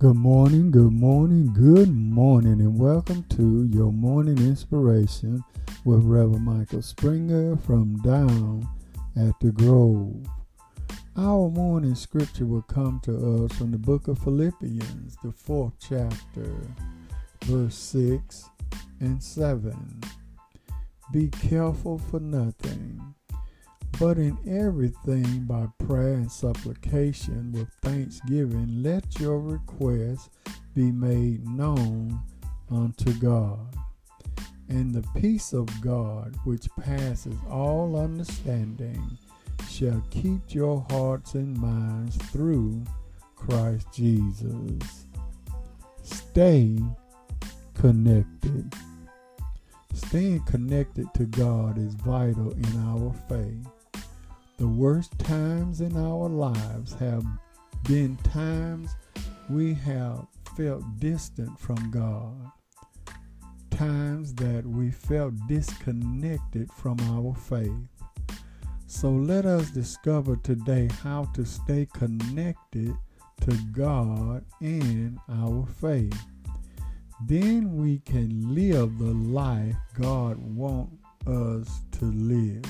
Good morning, good morning, good morning, and welcome to your morning inspiration with Reverend Michael Springer from Down at the Grove. Our morning scripture will come to us from the book of Philippians, the fourth chapter, verse 6 and 7. Be careful for nothing but in everything, by prayer and supplication with thanksgiving, let your requests be made known unto God. And the peace of God, which passes all understanding, shall keep your hearts and minds through Christ Jesus. Stay connected. Staying connected to God is vital in our faith. The worst times in our lives have been times we have felt distant from God, times that we felt disconnected from our faith. So let us discover today how to stay connected to God and our faith. Then we can live the life God wants us to live.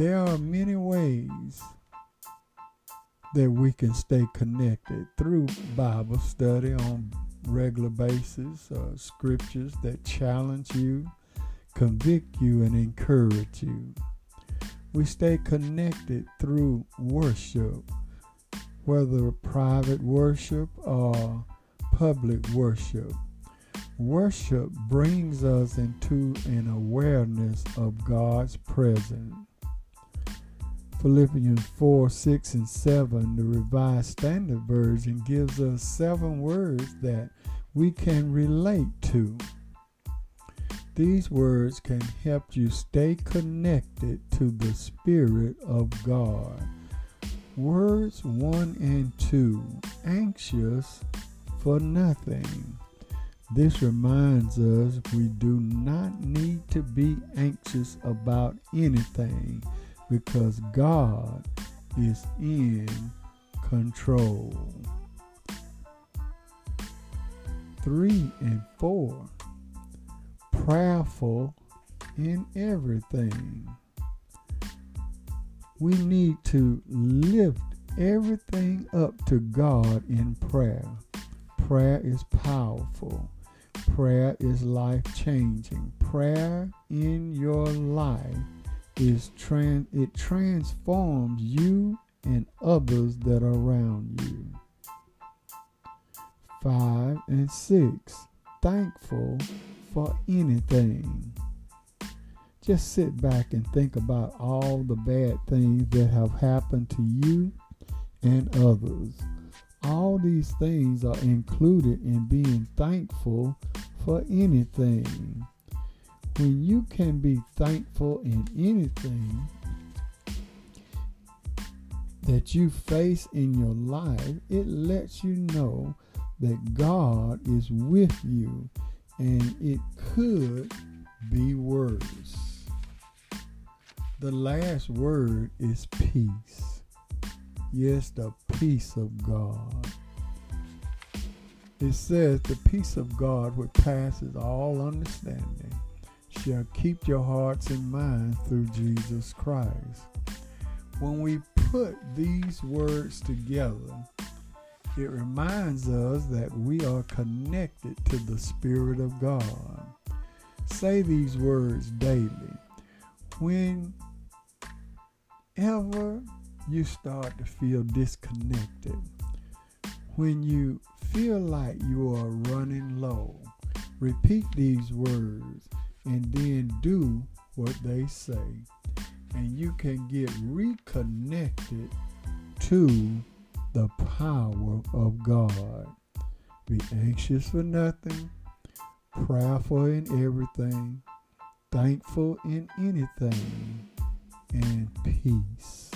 There are many ways that we can stay connected through Bible study on regular basis, uh, scriptures that challenge you, convict you, and encourage you. We stay connected through worship, whether private worship or public worship. Worship brings us into an awareness of God's presence. Philippians 4, 6, and 7, the Revised Standard Version, gives us seven words that we can relate to. These words can help you stay connected to the Spirit of God. Words 1 and 2 anxious for nothing. This reminds us we do not need to be anxious about anything because God is in control. Three and four, prayerful in everything. We need to lift everything up to God in prayer. Prayer is powerful. Prayer is life changing. Prayer in your life is trans it transforms you and others that are around you. Five and six, thankful for anything. Just sit back and think about all the bad things that have happened to you and others. All these things are included in being thankful for anything when you can be thankful in anything that you face in your life, it lets you know that God is with you and it could be worse. The last word is peace. Yes, the peace of God. It says the peace of God which passes all understanding shall keep your hearts and minds through Jesus Christ. When we put these words together, it reminds us that we are connected to the Spirit of God. Say these words daily. Whenever you start to feel disconnected, when you feel like you are running low, repeat these words and then do what they say. And you can get reconnected to the power of God. Be anxious for nothing, prayerful in everything, thankful in anything, and peace.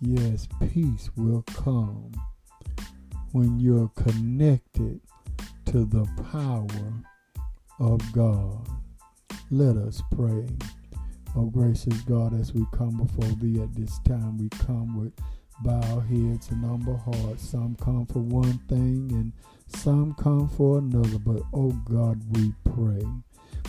Yes, peace will come when you're connected to the power of God. Let us pray. Oh, gracious God, as we come before Thee at this time, we come with bowed heads and humble hearts. Some come for one thing and some come for another. But oh God, we pray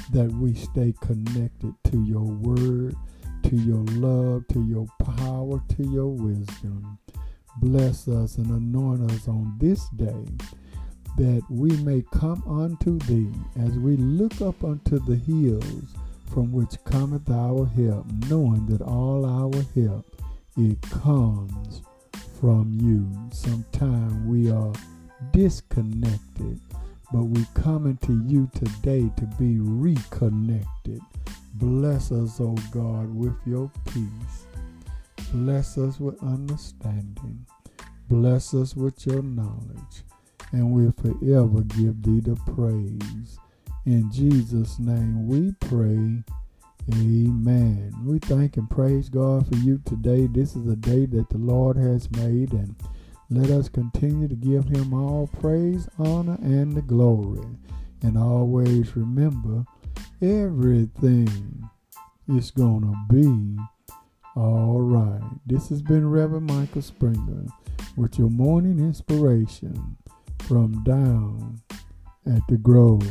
that we stay connected to your word, to your love, to your power, to your wisdom. Bless us and anoint us on this day that we may come unto thee as we look up unto the hills from which cometh our help, knowing that all our help it comes from you. Sometimes we are disconnected, but we coming to you today to be reconnected. Bless us, O God, with your peace. Bless us with understanding. Bless us with your knowledge. And we'll forever give thee the praise. In Jesus' name we pray. Amen. We thank and praise God for you today. This is a day that the Lord has made, and let us continue to give him all praise, honor, and the glory. And always remember everything is going to be all right. This has been Reverend Michael Springer with your morning inspiration from down at the Grove.